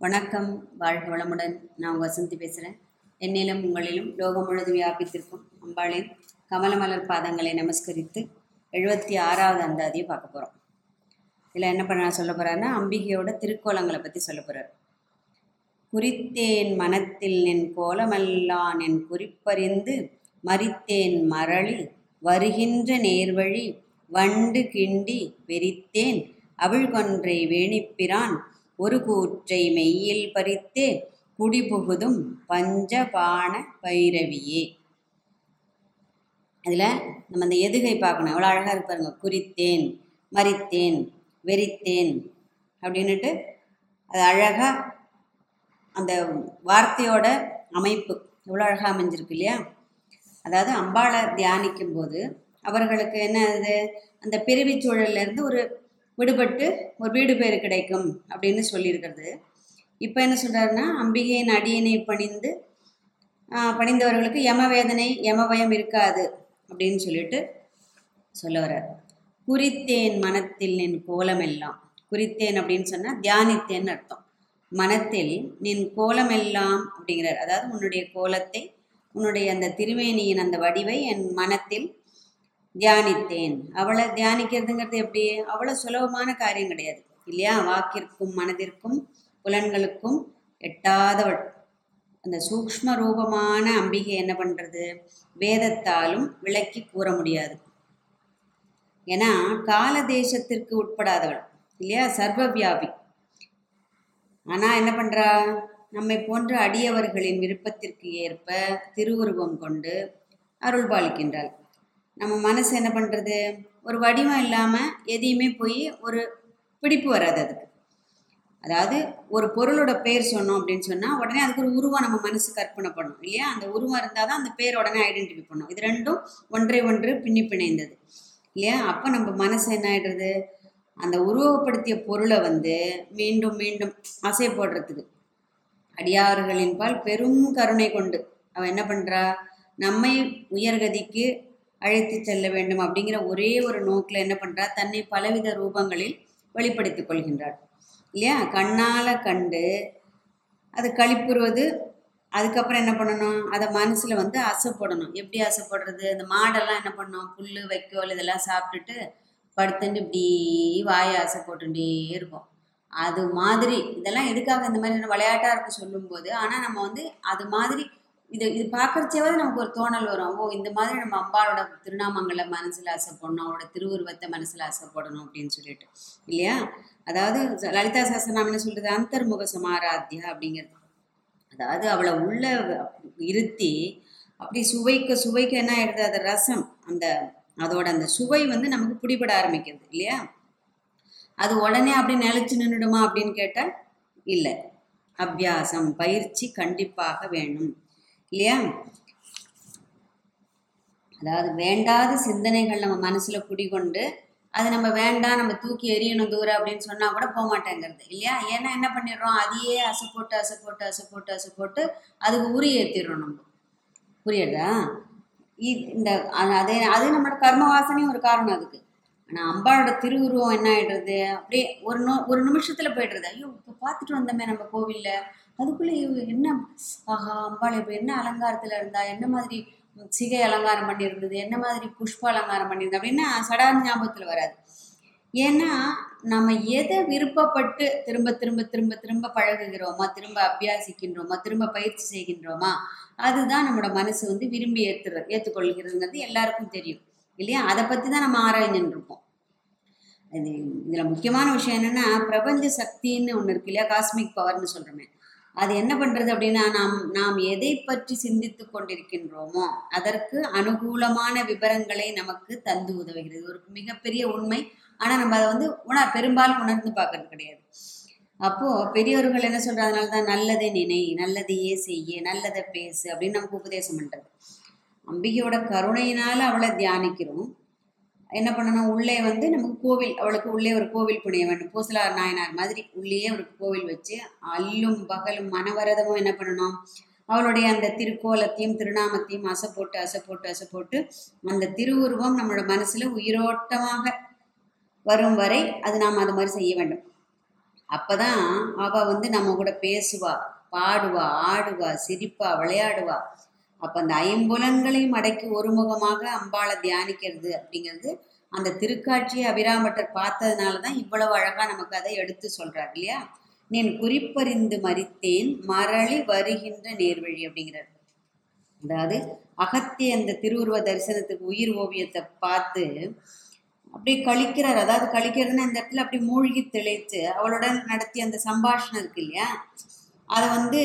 வணக்கம். வாழ்க வளமுடன். நான் வசந்தி பேசுகிறேன் என்னிலும் உங்களிலும் லோகம் முழுதும் வியாபித்திருக்கும் அம்பாளின் கமலமலர் பாதங்களை நமஸ்கரித்து எழுபத்தி ஆறாவது அந்தாதியை பார்க்க போகிறோம் இதில் என்ன பண்ண சொல்ல போகிறாருன்னா அம்பிகையோட திருக்கோலங்களை பற்றி சொல்ல போகிறார் குறித்தேன் மனத்தில் என் கோலமல்லான் என் குறிப்பறிந்து மறித்தேன் மரளி வருகின்ற நேர்வழி வண்டு கிண்டி வெறித்தேன். அவிழ்கொன்றை வேணிப்பிரான் ஒரு கூற்றை மெய்யில் பறித்து குடிபுகுதும் பஞ்சபான பைரவியே. அதில் நம்ம அந்த எதுகை பார்க்கணும். எவ்வளோ அழகாக இருப்பாருங்க குறித்தேன் மறித்தேன் வெறித்தேன் அப்படின்னுட்டு அது அழகாக அந்த வார்த்தையோட அமைப்பு எவ்வளோ அழகாக அமைஞ்சிருக்கு இல்லையா? அதாவது அம்பாளை தியானிக்கும் போது அவர்களுக்கு என்ன அது? அந்த பிறவி சூழல்லேருந்து ஒரு விடுபட்டு ஒரு வீடு பேர் கிடைக்கும் அப்படின்னு சொல்லியிருக்கிறது. இப்போ என்ன சொல்கிறாருன்னா அம்பிகையின் அடியினை பணிந்து பணிந்தவர்களுக்கு யம வேதனை யம பயம் இருக்காது அப்படின்னு சொல்லிட்டு சொல்ல வர்றார். குறித்தேன் மனத்தில் நின் கோலமெல்லாம். குறித்தேன் அப்படின்னு சொன்னால் தியானித்தேன்னு அர்த்தம். மனத்தில் நின் கோலமெல்லாம் அப்படிங்கிறார். அதாவது உன்னுடைய கோலத்தை உன்னுடைய அந்த திருமேனியின் அந்த வடிவை என் மனத்தில் தியானித்தேன். அவளை தியானிக்கிறதுங்கிறது எப்படி? அவ்வளோ சுலபமான காரியம் கிடையாது. இல்லையா? வாக்கிற்கும் மனதிற்கும் புலன்களுக்கும் எட்டாதவள். அந்த சூக்ஷ்ம ரூபமான அம்பிகை என்ன பண்ணுறது வேதத்தாலும் விளக்கி கூற முடியாது. ஏன்னா கால தேசத்திற்கு உட்படாதவள். இல்லையா? சர்வ வியாபி ஆனால் என்ன பண்ணுறா நம்மை போன்ற அடியவர்களின் விருப்பத்திற்கு ஏற்ப திருவுருவம் கொண்டு அருள் பாலிக்கின்றாள் நம்ம மனசு என்ன பண்ணுறது ஒரு வடிவம் இல்லாமல் எதையுமே போய் ஒரு பிடிப்பு வராது அதுக்கு. அதாவது ஒரு பொருளோட பேர் சொன்னோம் அப்படின்னு சொன்னால் உடனே அதுக்கு ஒரு உருவம் நம்ம மனசு கற்பனை பண்ணும் இல்லையா? அந்த உருவம் இருந்தால் தான் அந்த பேர் உடனே ஐடென்டிஃபை பண்ணும் இது ரெண்டும் ஒன்றை ஒன்று பின்னி பிணைந்தது இல்லையா? அப்போ நம்ம மனசு என்ன ஆகிடுறது அந்த உருவப்படுத்திய பொருளை வந்து மீண்டும் மீண்டும் அசை போடுறதுக்கு. அடியார்களின் பால் பெரும் கருணை கொண்டு அவன் என்ன பண்ணுறா நம்மை உயர்கதிக்கு அழைத்து செல்ல வேண்டும் அப்படிங்கிற ஒரே ஒரு நோக்கில் என்ன பண்ணுறா தன்னை பலவித ரூபங்களில் வெளிப்படுத்திக் கொள்கின்றார். இல்லையா? கண்ணால் கண்டு அது கழிப்புறுவது அதுக்கப்புறம் என்ன பண்ணணும்? அதை மனசில் வந்து அசைப்படணும். எப்படி அசைப்படுறது? அந்த மாடெல்லாம் என்ன பண்ணும்? புல் வைக்கோல் இதெல்லாம் சாப்பிட்டுட்டு படுத்துட்டு இப்படி வாயை ஆசை போட்டுட்டே இருக்கும் அது மாதிரி இதெல்லாம் எதுக்காக இந்த மாதிரி விளையாட்டாக இருக்க சொல்லும்போது ஆனால் நம்ம வந்து அது மாதிரி இது இது பார்க்கறச்சேவாது நமக்கு ஒரு தோணல் வரும். ஓ இந்த மாதிரி நம்ம அம்பாளோட திருநாமங்களை மனசில் ஆசைப்படணும் அவரோட திருவுருவத்தை மனசில் ஆசைப்படணும் அப்படின்னு சொல்லிட்டு இல்லையா? அதாவது லலிதா சாஸ்திரம் என்ன சொல்றது? அந்தர்முக சமாராத்தியா அப்படிங்கிறது. அதாவது அவளை உள்ள இருத்தி அப்படி சுவைக்க சுவைக்க என்ன ஆயிடுது? அது ரசம் அந்த அதோட அந்த சுவை வந்து நமக்கு பிடிபட ஆரம்பிக்கிறது இல்லையா? அது உடனே அப்படி நிலைச்சு நின்றுடுமா அப்படின்னு கேட்டால் இல்லை. அபியாசம் பயிற்சி கண்டிப்பாக வேணும். இல்லையா? அதாவது வேண்டாத சிந்தனைகள் நம்ம மனசுல குடிகொண்டு அது நம்ம வேண்டாம் நம்ம தூக்கி எறியணும் தூரம் அப்படின்னு சொன்னா கூட போக மாட்டேங்கிறது இல்லையா? ஏன்னா என்ன பண்ணிடுறோம்? அதையே அசை போட்டு அசை போட்டு அசை போட்டு அசை போட்டு அதுக்கு உரி ஏற்றிடுறோம் நம்ம. புரியுதா? இந்த அதே அது நம்மளோட கர்ம வாசனையும் ஒரு காரணம் அதுக்கு. ஆனால் அம்பாளோட திருவுருவம் என்ன ஆகிடுறது அப்படியே ஒரு நோ ஒரு நிமிஷத்தில் போயிடுறது. ஐயோ இப்போ பார்த்துட்டு வந்தோமே நம்ம கோவிலில். அதுக்குள்ளே என்ன ஆஹா அம்பாள் இப்போ என்ன அலங்காரத்தில் இருந்தா? என்ன மாதிரி சிகை அலங்காரம் பண்ணியிருந்தது? என்ன மாதிரி புஷ்ப அலங்காரம் பண்ணியிருந்தது? அப்படின்னா சடான ஞாபகத்தில் வராது. ஏன்னா நம்ம எதை விருப்பப்பட்டு திரும்ப திரும்ப திரும்ப திரும்ப பழகுகிறோமா திரும்ப அபியாசிக்கின்றோமா திரும்ப பயிற்சி செய்கின்றோமா அதுதான் நம்மளோட மனசு வந்து விரும்பி ஏற்றுற ஏற்றுக்கொள்கிறதுங்கிறது எல்லாருக்கும் தெரியும். இல்லையா? அதை பற்றி தான் நம்ம ஆராய்ஞ்சுன்னு இருக்கோம். இது இதில் முக்கியமான விஷயம் என்னென்னா பிரபஞ்ச சக்தின்னு ஒன்று இருக்கு இல்லையா? காஸ்மிக் பவர்னு சொல்கிறோமே அது என்ன பண்ணுறது அப்படின்னா நாம் நாம் எதை பற்றி சிந்தித்து கொண்டிருக்கின்றோமோ அதற்கு அனுகூலமான விவரங்களை நமக்கு தந்து உதவுகிறது. ஒரு மிகப்பெரிய உண்மை. ஆனால் நம்ம அதை வந்து உணர் பெரும்பாலும் உணர்ந்து பார்க்கறது கிடையாது. அப்போது பெரியவர்கள் என்ன சொல்கிறதுனால தான் நல்லதை நினை நல்லதையே செய்ய நல்லதை பேசு அப்படின்னு நமக்கு உபதேசம் பண்ணுறது அம்பிகையோட கருணையினால் அவளை தியானிக்கிறோம். என்ன பண்ணணும்? உள்ளே வந்து நமக்கு கோவில் அவளுக்கு உள்ளே ஒரு கோவில் புனைய வேண்டும். பூசலார் நாயனார் மாதிரி உள்ளேயே ஒரு கோவில் வச்சு அல்லும் பகலும் மனவரதமும் என்ன பண்ணணும்? அவளுடைய அந்த திருக்கோலத்தையும் திருநாமத்தையும் அசை போட்டு அசை போட்டு அசை போட்டு அந்த திருவுருவம் நம்மளோட மனசுல உயிரோட்டமாக வரும் வரை அது நாம் அது மாதிரி செய்ய வேண்டும். அப்பதான் அவ வந்து நம்ம கூட பேசுவா பாடுவா ஆடுவா சிரிப்பா விளையாடுவா. அப்ப அந்த ஐம்புலன்களையும் அடக்கி ஒருமுகமாக அம்பாளை தியானிக்கிறது அப்படிங்கிறது அந்த திருக்காட்சியை அபிராமட்டர் பார்த்ததுனால தான் இவ்வளவு அழகா நமக்கு அதை எடுத்து சொல்றாரு இல்லையா? நீன் குறிப்பறிந்து மறித்தேன் மரளி வருகின்ற நேர்வழி அப்படிங்கிறார். அதாவது அகத்திய அந்த திருவுருவ தரிசனத்துக்கு உயிர் ஓவியத்தை பார்த்து அப்படியே கழிக்கிறார். அதாவது கழிக்கிறதுன்னா இந்த இடத்துல அப்படி மூழ்கி தெளித்து அவளுடன் நடத்திய அந்த சம்பாஷணம் இருக்கு இல்லையா? அதை வந்து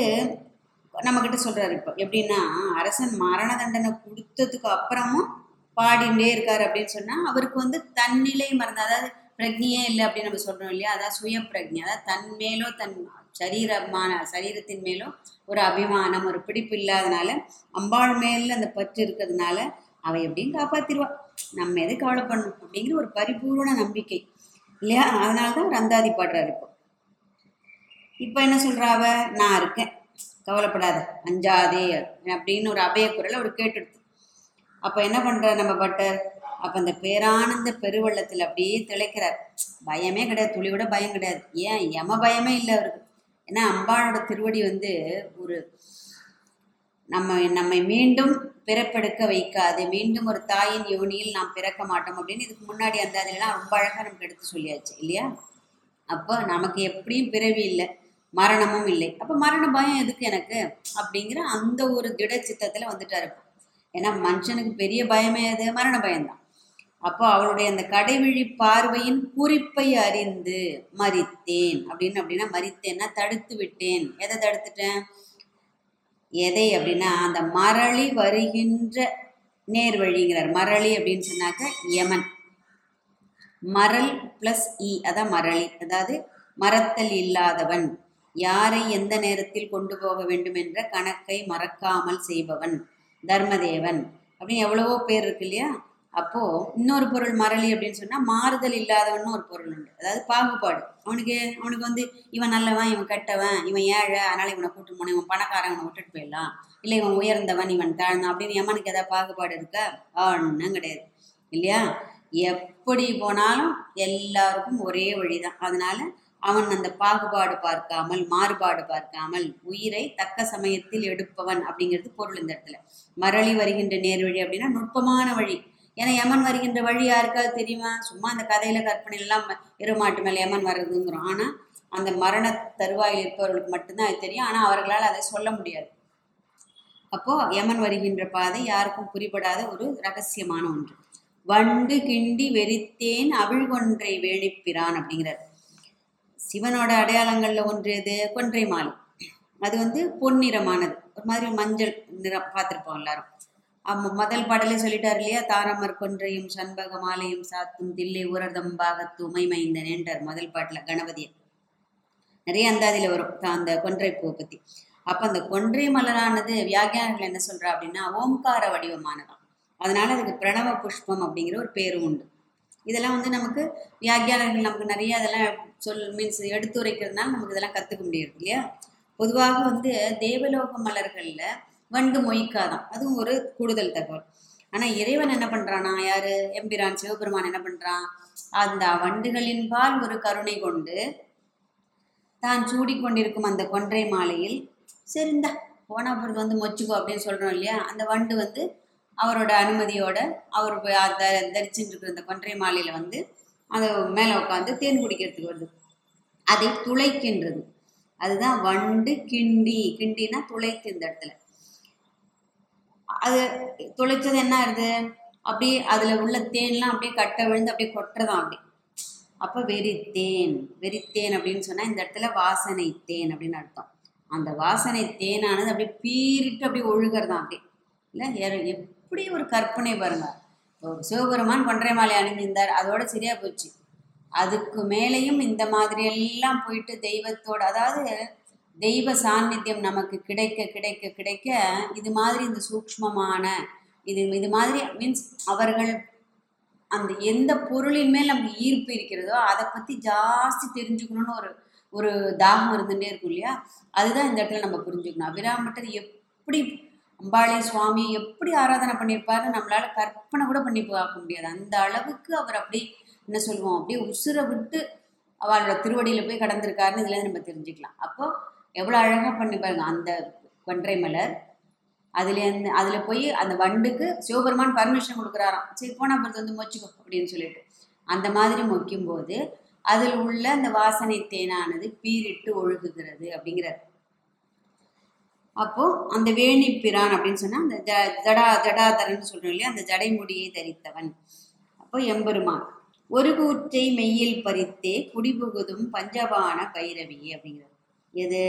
நம்மக்கிட்ட சொல்றாரு இப்போ. எப்படின்னா அரசன் மரண தண்டனை கொடுத்ததுக்கு அப்புறமும் பாடிண்டே இருக்காரு அப்படின்னு சொன்னா அவருக்கு வந்து தன்னிலை மறந்து அதாவது பிரஜையே இல்லை அப்படின்னு நம்ம சொல்றோம் இல்லையா? அதாவது சுய பிரஜை அதாவது தன் மேலோ தன் சரீரமான சரீரத்தின் மேலோ ஒரு அபிமானம் ஒரு பிடிப்பு இல்லாதனால அம்பாள் மேல அந்த பற்று இருக்கிறதுனால அவ எப்படியும் காப்பாத்திருவா. நம்ம எது கவலைப்படணும் அப்படிங்கிற ஒரு பரிபூர்ண நம்பிக்கை. இல்லையா? அதனால தான் ஒரு அந்தாதி பாடுறாரு இப்போ. இப்போ என்ன சொல்றா அவ? நான் இருக்கேன். கவலைப்படாத அஞ்சாதே அப்படின்னு ஒரு அபய குரலை அவர் கேட்டுடுது அப்போ என்ன பண்ணுறார் நம்ம பட்டர்? அப்போ அந்த பேரானந்த பெருவள்ளத்தில் அப்படியே திளைக்கிறார். பயமே கிடையாது துளி விட பயம் கிடையாது. ஏன்? எம பயமே இல்லை அவருக்கு. ஏன்னா அம்பாளோட திருவடி வந்து ஒரு நம்ம நம்மை மீண்டும் பிறப்பெடுக்க வைக்காது. மீண்டும் ஒரு தாயின் யோனியில் நாம் பிறக்க மாட்டோம் அப்படின்னு இதுக்கு முன்னாடி அந்த அதெல்லாம் ரொம்ப அழகாக நமக்கு எடுத்து சொல்லியாச்சு இல்லையா? அப்போ நமக்கு எப்படியும் பிறவி இல்லை. மரணமும் இல்லை. அப்போ மரண பயம் எதுக்கு எனக்கு? அப்படிங்கிற அந்த ஒரு திட சித்தத்தில் வந்துட்டாரு ஏன்னா மனுஷனுக்கு பெரிய பயமே அது. மரண பயம்தான். அப்போ அவளுடைய அந்த கடைவிழி பார்வையின் குறிப்பை அறிந்து மறித்தேன். அப்படின்னு அப்படின்னா மறித்தேன்னா தடுத்து விட்டேன். எதை தடுத்துட்டேன்? எதை அப்படின்னா அந்த மரளி வருகின்ற நேர்வழிங்கிறார். மரளி அப்படின்னு சொன்னாக்க யமன். மரல் பிளஸ் இ e, அதான் மரளி. அதாவது மறத்தல் இல்லாதவன். யாரை எந்த நேரத்தில் கொண்டு போக வேண்டும் என்ற கணக்கை மறக்காமல் செய்பவன் தர்மதேவன். அப்படின்னு எவ்வளவோ பேர் இருக்கு இல்லையா? அப்போ இன்னொரு பொருள் மரளி அப்படின்னு சொன்னா மாறுதல் இல்லாதவன்னு ஒரு பொருள் உண்டு. அதாவது பாகுபாடு. அவனுக்கு அவனுக்கு வந்து இவன் நல்லவன் இவன் கெட்டவன் இவன் ஏழை அதனால இவனை கூட்டு போன இவன் பணக்காரன் இவனை விட்டுட்டு போயிடலாம். இல்லை இவன் உயர்ந்தவன் இவன் தாழ்ந்தான் அப்படின்னு எமனுக்கு ஏதாவது பாகுபாடு இருக்கா? ஒன்றும் கிடையாது. இல்லையா? எப்படி போனாலும் எல்லாருக்கும் ஒரே வழிதான். அதனால அவன் அந்த பாகுபாடு பார்க்காமல் மாறுபாடு பார்க்காமல் உயிரை தக்க சமயத்தில் எடுப்பவன் அப்படிங்கிறது பொருள் இந்த இடத்துல. மரளி வருகின்ற நேர்வழி அப்படின்னா நுட்பமான வழி. ஏன்னா யமன் வருகின்ற வழி யாருக்காவது தெரியுமா? சும்மா அந்த கதையில கற்பனை எல்லாம் எருமாட்டு மேல யமன் வர்றதுங்கிறோம். ஆனா அந்த மரண தருவாயில் இருப்பவர்களுக்கு மட்டும்தான் அது தெரியும். ஆனா அவர்களால் அதை சொல்ல முடியாது. அப்போ யமன் வருகின்ற பாதை யாருக்கும் புரிபடாத ஒரு ரகசியமான ஒன்று. வண்டு கிண்டி வெறித்தேன் அவிழ்கொன்றை வேணிப்பிரான் அப்படிங்கிறார். சிவனோட அடையாளங்களில் ஒன்று எது? கொன்றை மாலை. அது வந்து பொன்னிறமானது. ஒரு மாதிரி மஞ்சள் நிறம் பார்த்துருப்போம் எல்லாரும். முதல் பாடலே சொல்லிட்டார் இல்லையா? தாரமர் கொன்றையும் சண்பக மாலையும் சாத்தும் தில்லை உரதம் பாகத்து உமைமைந்தன் என்றார் முதல் பாட்டில் கணபதியை. நிறைய அந்தாதியில வரும். அந்த கொன்றை பூவை பற்றி அப்போ அந்த கொன்றை மலரானது வியாக்கியானர்கள் என்ன சொல்றா அப்படின்னா ஓம்கார வடிவமானதான் அதனால அதுக்கு பிரணவ புஷ்பம் அப்படிங்கிற ஒரு பேரும் உண்டு. இதெல்லாம் வந்து நமக்கு வியாக்கியானர்கள் நமக்கு நிறைய அதெல்லாம் சொல் மீன்ஸ் எடுத்துரைக்கிறதுனால நமக்கு இதெல்லாம் கற்றுக்க முடியுது இல்லையா? பொதுவாக வந்து தேவலோக மலர்களில் வண்டு மொய்க்காதான். அதுவும் ஒரு கூடுதல் தகவல். ஆனால் இறைவன் என்ன பண்ணுறானா யார்? எம்பிரான் சிவபெருமான் என்ன பண்ணுறான் அந்த வண்டுகளின் பால் ஒரு கருணை கொண்டு தான் சூடிக்கொண்டிருக்கும் அந்த கொன்றை மாலையில் சரிந்தா போனா வந்து மொச்சுக்கோ அப்படின்னு சொல்கிறோம் இல்லையா? அந்த வண்டு வந்து அவரோட அனுமதியோட அவர் போய் தரிச்சுட்டு இருக்கிற அந்த கொன்றை மாலையில வந்து அது மேலே உட்காந்து தேன் குடிக்கிறதுக்கு வருது. அதை துளைக்கின்றது. அதுதான் வண்டு கிண்டி. கிண்டினா துளைத்து இந்த இடத்துல. அது துளைச்சது என்ன ஆகுது அப்படியே அதுல உள்ள தேன்லாம் அப்படியே கட்ட விழுந்து அப்படியே கொட்டுறதான் அப்படி. அப்ப வெறித்தேன் வெறித்தேன் அப்படின்னு சொன்னா இந்த இடத்துல வாசனை தேன் அப்படின்னு அர்த்தம். அந்த வாசனை தேனானது அப்படியே பீரிட்டு அப்படியே ஒழுகிறதான் அப்படி. இல்லை எப்படி ஒரு கற்பனை பாருங்க. சிவபெருமான் கொன்றை மாலை அணிந்திருந்தார். அதோட சரியா போச்சு. அதுக்கு மேலேயும் இந்த மாதிரி எல்லாம் போயிட்டு தெய்வத்தோட அதாவது தெய்வ சாநித்தியம் நமக்கு கிடைக்க கிடைக்க கிடைக்க இது மாதிரி இந்த சூக்ஷ்மமான இது இது மாதிரி மீன்ஸ் அவர்கள் அந்த எந்த பொருளின் மேல் நமக்கு ஈர்ப்பு இருக்கிறதோ அதை பற்றி ஜாஸ்தி தெரிஞ்சுக்கணும்னு ஒரு ஒரு தாகம் இருந்துகிட்டே இருக்கும் இல்லையா? அதுதான் இந்த இடத்துல நம்ம புரிஞ்சுக்கணும். அபிராமட்டர் எப்படி அம்பாளை சுவாமி எப்படி ஆராதனை பண்ணியிருப்பாருன்னு நம்மளால கற்பனை கூட பண்ணி பார்க்க முடியாது. அந்த அளவுக்கு அவர் அப்படி என்ன சொல்லுவோம் அப்படியே உசுரை விட்டு அவளோட திருவடியில் போய் கடந்திருக்காருன்னு இதுல நம்ம தெரிஞ்சுக்கலாம். அப்போ எவ்வளோ அழகாக பண்ணி பாருங்க அந்த கொன்றை மலர். அதுலேருந்து அதில் போய் அந்த வண்டுக்கு சிவபெருமான் பர்மிஷன் கொடுக்குறாராம். சரி போனால் அப்புறம் வந்து மொச்சிக்கோ அப்படின்னு சொல்லிட்டு. அந்த மாதிரி மொக்கும்போது அதில் உள்ள அந்த வாசனை தேனானது பீரிட்டு ஒழுகுகிறது அப்படிங்கிறார். அப்போ அந்த வேணி பிரான் அப்படின்னு சொன்னா அந்த ஜ ஜடா ஜடாதரன் சொல்றோம் இல்லையா? அந்த ஜடைமுடியை தரித்தவன். அப்போ எம்பெருமான் ஒரு கூற்றை மெய்யில் பறித்தே குடிபுகுதும் பஞ்சபான பைரவி அப்படிங்கிறது எது?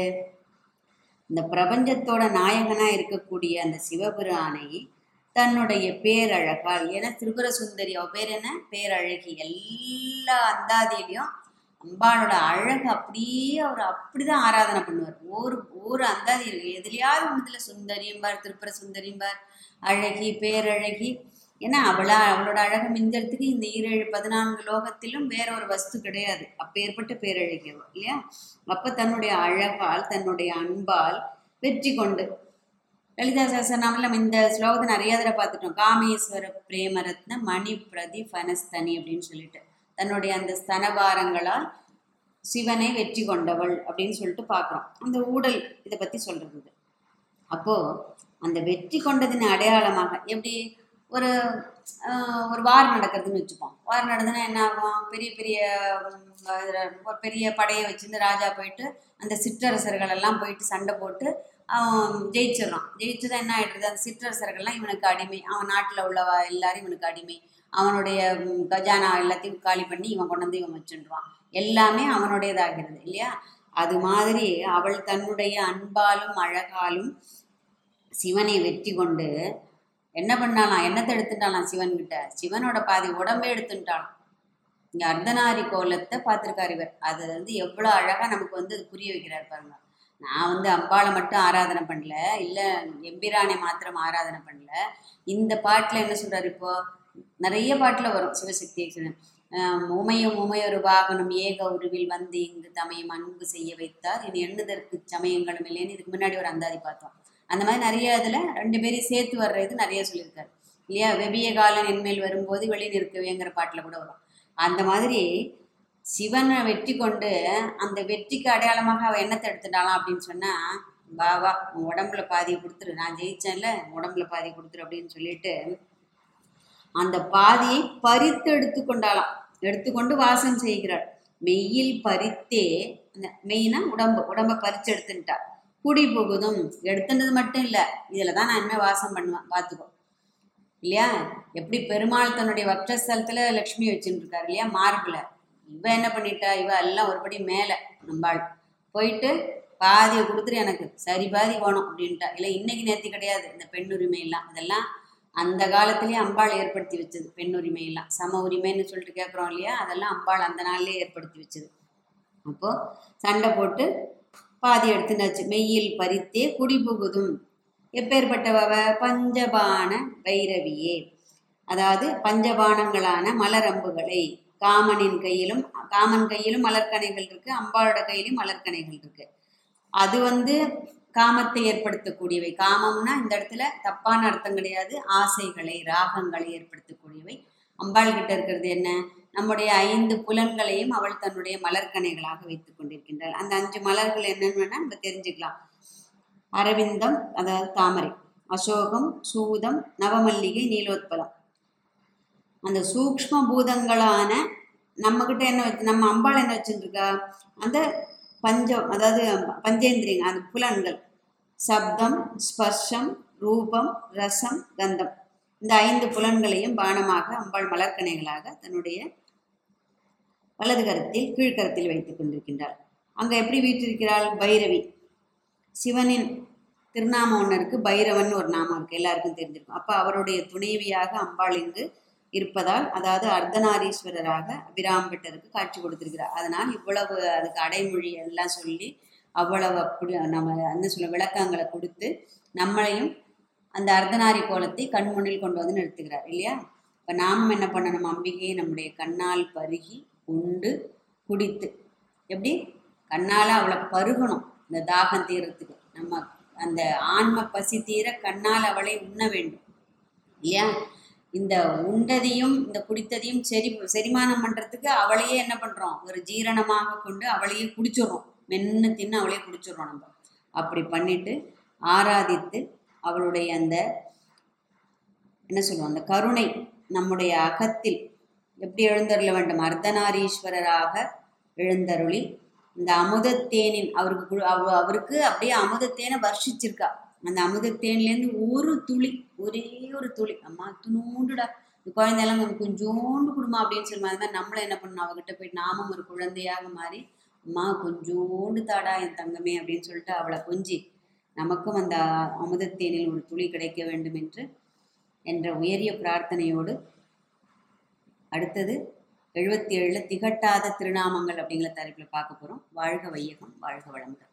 இந்த பிரபஞ்சத்தோட நாயகனா இருக்கக்கூடிய அந்த சிவபிரானை தன்னுடைய பேரழகால் ஏன்னா திரிபுர சுந்தரி அவ பேர் என்ன? பேரழகி. எல்லா அந்தாதியிலையும் அம்பாளோட அழகு அப்படியே அவர் அப்படிதான் ஆராதனை பண்ணுவார். ஒரு ஒரு அந்தாதி இருக்கு. எதுலையாவது ஒன்றுல சுந்தரியும்பார் சுந்தரியும் சுந்தரியும்பார் அழகி பேரழகி. ஏன்னா அவளா அவளோட அழகு மிஞ்சறதுக்கு இந்த ஈரேழு பதினான்கு லோகத்திலும் வேற ஒரு வஸ்து கிடையாது. அப்பேற்பட்ட பேரழகி அவள் இல்லையா? அப்ப தன்னுடைய அழகால் தன்னுடைய அன்பால் வெற்றி கொண்டு. லலிதா சஹஸ்ரநாமில் நம்ம இந்த ஸ்லோகத்தை நிறைய தடவை பார்த்துட்டோம். காமேஸ்வர பிரேமரத்ன மணி பிரதி ஃபனஸ்தனி அப்படின்னு சொல்லிட்டு. தன்னுடைய அந்த ஸ்தனபாரங்களால் சிவனை வெற்றி கொண்டவள் அப்படின்னு சொல்லிட்டு பார்க்குறோம். அந்த ஊடல் இதை பற்றி சொல்கிறது அப்போது அப்போ அந்த வெற்றி கொண்டதின் அடையாளமாக எப்படி? ஒரு ஒரு வார் நடக்கிறதுன்னு வச்சுப்போம். வார் நடந்ததுன்னா என்ன ஆகும்? பெரிய பெரிய ஒரு பெரிய படையை வச்சுருந்து ராஜா போயிட்டு அந்த சிற்றரசர்கள் எல்லாம் போயிட்டு சண்டை போட்டு அவன் ஜெயிச்சிடுறான். ஜெயிச்சதான் என்ன ஆகிடுறது அந்த சிற்றரசர்கள்லாம் இவனுக்கு அடிமை. அவன் நாட்டில் உள்ளவா? எல்லாரும் இவனுக்கு அடிமை. அவனுடைய கஜானா எல்லாத்தையும் காலி பண்ணி இவன் கொண்டு வந்து இவன் வச்சுடுவான் எல்லாமே அவனுடையதாகிறது இல்லையா? அது மாதிரி அவள் தன்னுடைய அன்பாலும் அழகாலும் சிவனை வெற்றி கொண்டு என்ன பண்ணாலாம் என்னத்தை எடுத்துட்டாலாம் சிவன்கிட்ட? சிவனோட பாதி உடம்பே எடுத்துட்டாலாம் இங்க அர்த்தநாரி கோலத்தை பார்த்துருக்காரு இவர். அது வந்து எவ்வளோ அழகா நமக்கு வந்து அது புரிய வைக்கிறார் பாருங்க. நான் வந்து அம்பாளை மட்டும் ஆராதனை பண்ணல இல்லை எம்பிரானை மாத்திரம் ஆராதனை பண்ணல. இந்த பாட்டில் என்ன சொல்றாரு இப்போ? நிறைய பாட்டுல வரும் சிவசக்தி உமையும் உமையொரு வாகனம் ஏக உருவில் வந்து இங்கு தமையும் அன்பு செய்ய வைத்தார். இனி எண்ணுதற்கு சமயங்களும் இல்லைன்னு இதுக்கு முன்னாடி ஒரு அந்தாதி பார்த்தோம் அந்த மாதிரி நிறைய இதுல ரெண்டு பேரையும் சேர்த்து வர்ற இது நிறைய சொல்லியிருக்காரு. இல்லையா? வெபிய காலன் என்மேல் வரும்போது வெளி நிற்கவேங்கிற பாட்டுல கூட வரும். அந்த மாதிரி சிவனை வெற்றி கொண்டு அந்த வெற்றிக்கு அடையாளமாக அவ என்னத்தை எடுத்துட்டாலாம் அப்படின்னு சொன்னா வா வா உன் உடம்புல பாதி கொடுத்துரு. நான் ஜெயிச்சேன்ல உடம்புல பாதி கொடுத்துரு அப்படின்னு சொல்லிட்டு அந்த பாதியை பறித்து எடுத்துக்கொண்டாலாம் எடுத்துக்கொண்டு வாசம் செய்கிறாள். மெய்யில் பறித்தே அந்த மெய்னா உடம்பு உடம்ப பறிச்சு எடுத்துட்டா குடி புகுதும். எடுத்துன்றது மட்டும் இல்லை. இதில் தான் நான் இனிமேல் வாசம் பண்ணுவேன். பார்த்துக்கோ இல்லையா? எப்படி பெருமாள் தன்னுடைய வக்ஷஸ்தலத்தில் லக்ஷ்மி வச்சுட்டு இருக்காரு இல்லையா? மார்பில். இவ என்ன பண்ணிட்டா? இவ எல்லாம் ஒருபடி மேலே நம்பாள். போயிட்டு பாதியை கொடுத்துரு எனக்கு. சரி பாதி போனோம் அப்படின்ட்டா. இல்லை இன்னைக்கு நேர்த்தி கிடையாது. இந்த பெண்ணுரிமை எல்லாம் இதெல்லாம் அந்த காலத்திலேயே அம்பாள் ஏற்படுத்தி வச்சது பெண் எல்லாம் சம உரிமைன்னு சொல்லிட்டு கேட்குறோம் இல்லையா? அதெல்லாம் அம்பாள் அந்த நாள்லயே ஏற்படுத்தி வச்சது. அப்போ சண்டை போட்டு பாதி எடுத்துனாச்சு மெய்யில் பறித்தே குடிபுகுதும். எப்பேற்பட்டவ பஞ்சபான வைரவியே அதாவது பஞ்சபானங்களான மலரம்புகளை. காமனின் கையிலும் காமன் கையிலும் மலர்கனைகள் இருக்கு அம்பாளோட கையிலும் மலர்கனைகள் இருக்கு. அது வந்து காமத்தை ஏற்படுத்தக்கூடியவை. காமம்னா இந்த இடத்துல தப்பான அர்த்தம் கிடையாது. ஆசைகளை ராகங்களை ஏற்படுத்தக்கூடியவை. அம்பாள் கிட்ட இருக்கிறது என்ன? நம்முடைய ஐந்து புலன்களையும் அவள் தன்னுடைய மலர்கனைகளாக வைத்துக் கொண்டிருக்கின்றாள். அந்த அஞ்சு மலர்கள் என்னன்னு வேணா நம்ம தெரிஞ்சுக்கலாம். அரவிந்தம் அதாவது தாமரை. அசோகம் சூதம் நவமல்லிகை நீலோத்பலம். அந்த சூக்ஷ்ம பூதங்களான நம்மக்கிட்ட என்ன வச்சு நம்ம அம்பாள் என்ன வச்சுருக்கா அந்த பஞ்சம் அதாவது பஞ்சேந்திரியங்கள் அந்த புலன்கள். சப்தம் ஸ்பர்ஷம் ரூபம் ரசம் கந்தம். இந்த ஐந்து புலன்களையும் பானமாக அம்பாள் மலர்கணைகளாக தன்னுடைய வலது கரத்தில் கீழ்கரத்தில் வைத்துக் கொண்டிருக்கின்றாள். அங்கே எப்படி வீற்றிருக்கிறாள்? பைரவி. சிவனின் திருநாமம் ஒன்று பைரவன் ஒரு நாமம் இருக்கு. எல்லாருக்கும் தெரிஞ்சிருக்கும். அப்போ அவருடைய துணைவியாக அம்பாள் இங்கு இருப்பதால் அதாவது அர்த்தநாரீஸ்வரராக அபிராம்பட்டருக்கு காட்சி கொடுத்திருக்கிறார். அதனால் இவ்வளவு அதுக்கு அடைமொழி எல்லாம் சொல்லி அவ்வளவு அப்படி நம்ம என்ன சொல்ல விளக்கங்களை கொடுத்து நம்மளையும் அந்த அர்த்தநாரி கோலத்தை கண்முன்னில் கொண்டு வந்து நிறுத்துகிறார் இல்லையா? இப்போ நாம் என்ன பண்ணணும்? அம்பிகையை நம்முடைய கண்ணால் பருகி உண்டு குடித்து. எப்படி? கண்ணால் அவளை பருகணும் இந்த தாகம் தீரத்துக்கு நம்ம அந்த ஆன்ம பசி தீர கண்ணால் அவளை உண்ண வேண்டும் இல்லையா? இந்த உண்டதையும் இந்த குடித்ததையும் செரி செரிமானம் பண்ணுறதுக்கு அவளையே என்ன பண்ணுறோம் ஒரு ஜீரணமாக கொண்டு அவளையே குடிச்சிடுறோம். மென்று தின்னு அவளையே குடிச்சிடுறோம் நம்ம. அப்படி பண்ணிட்டு ஆராதித்து அவளுடைய அந்த என்ன சொல்லுவோம்? அந்த கருணை நம்முடைய அகத்தில் எப்படி எழுந்தருள வேண்டும்? அர்த்தநாரீஸ்வரராக எழுந்தருளி இந்த அமுதத்தேனின் அவருக்கு அவருக்கு அப்படியே அமுதத்தேனை வர்ஷிச்சிருக்கா. அந்த அமுதத்தேன்லேருந்து ஒரு துளி ஒரே ஒரு துளி. அம்மா துணூண்டுடா இந்த குழந்தையெல்லாம் நம்ம கொஞ்சோண்டு கொடுமா அப்படின்னு சொல்லுமா. அது மாதிரி நம்மளும் என்ன பண்ணணும்? அவகிட்ட போய் நாமும் ஒரு குழந்தையாக மாறி அம்மா கொஞ்சோண்டு தாடா என் தங்கமே அப்படின்னு சொல்லிட்டு அவளை கொஞ்சி நமக்கும் அந்த அமுதத்தேனில் ஒரு துளி கிடைக்க வேண்டும் என்று என்ற உயரிய பிரார்த்தனையோடு அடுத்தது எழுபத்தி ஏழில் திகட்டாத திருநாமங்கள் அப்படிங்கிற தலைப்பில் பார்க்க போகிறோம் வாழ்க வையகம் வாழ்க வளமுடன்.